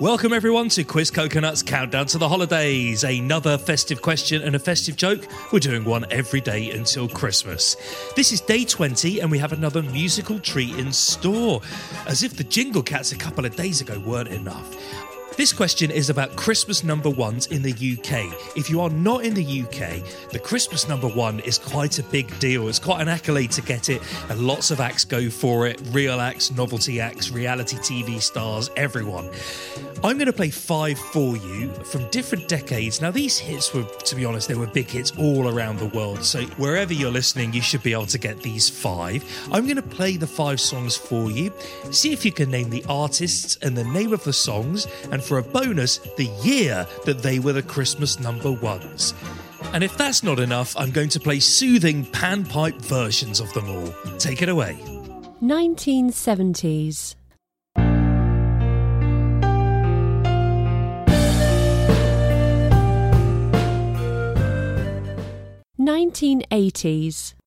Welcome everyone to Quiz Coconut's Countdown to the Holidays. Another festive question and a festive joke. We're doing one every day until Christmas. This is day 20 and we have another musical treat in store. As if the Jingle Cats a couple of days ago weren't enough. This question is about Christmas number ones in the UK. If you are not in the UK, the Christmas number one is quite a big deal. It's quite an accolade to get it, and lots of acts go for it real acts, novelty acts, reality TV stars, everyone. I'm going to play five for you from different decades. Now, these hits were, to be honest, they were big hits all around the world. So, wherever you're listening, you should be able to get these five. I'm going to play the five songs for you. See if you can name the artists and the name of the songs, and for a bonus, the year that they were the Christmas number ones. And if that's not enough, I'm going to play soothing panpipe versions of them all. Take it away. 1970s. 1980s. Nineteen nineties.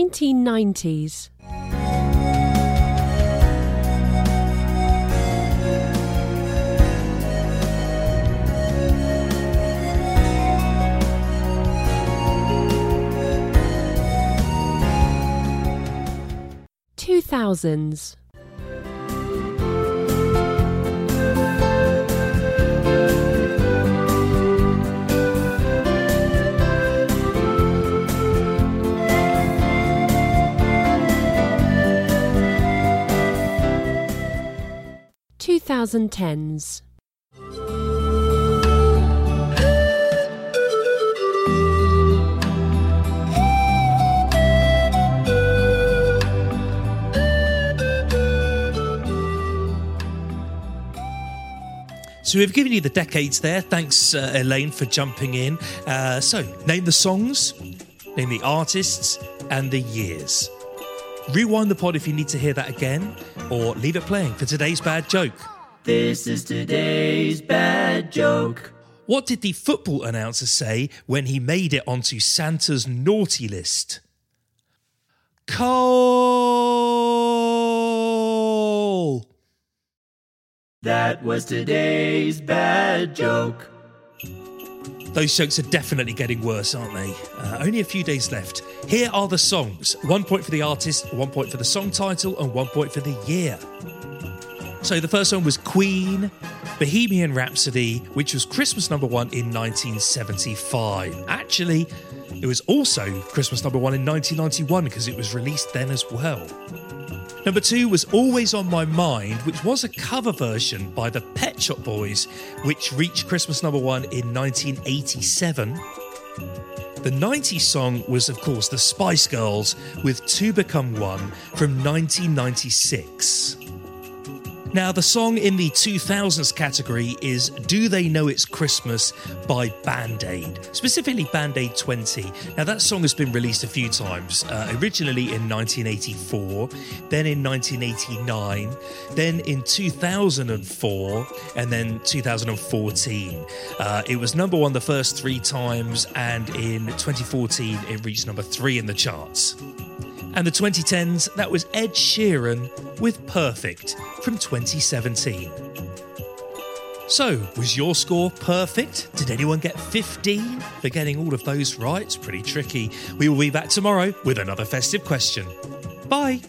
1990s. Two thousands. 2010s. So we've given you the decades there. Thanks, uh, Elaine, for jumping in. Uh, so, name the songs, name the artists, and the years. Rewind the pod if you need to hear that again, or leave it playing for today's bad joke. This is today's bad joke. What did the football announcer say when he made it onto Santa's naughty list? Coal! That was today's bad joke. Those jokes are definitely getting worse, aren't they? Uh, only a few days left. Here are the songs one point for the artist, one point for the song title, and one point for the year. So the first one was Queen, Bohemian Rhapsody, which was Christmas number one in 1975. Actually, it was also Christmas number one in 1991 because it was released then as well. Number two was Always on My Mind, which was a cover version by the Pet Shop Boys, which reached Christmas number one in 1987. The 90s song was, of course, the Spice Girls with Two Become One from 1996. Now, the song in the 2000s category is Do They Know It's Christmas by Band Aid, specifically Band Aid 20. Now, that song has been released a few times, uh, originally in 1984, then in 1989, then in 2004, and then 2014. Uh, it was number one the first three times, and in 2014, it reached number three in the charts. And the 2010s, that was Ed Sheeran with Perfect from 2017. So, was your score perfect? Did anyone get 15 for getting all of those right? It's pretty tricky. We will be back tomorrow with another festive question. Bye.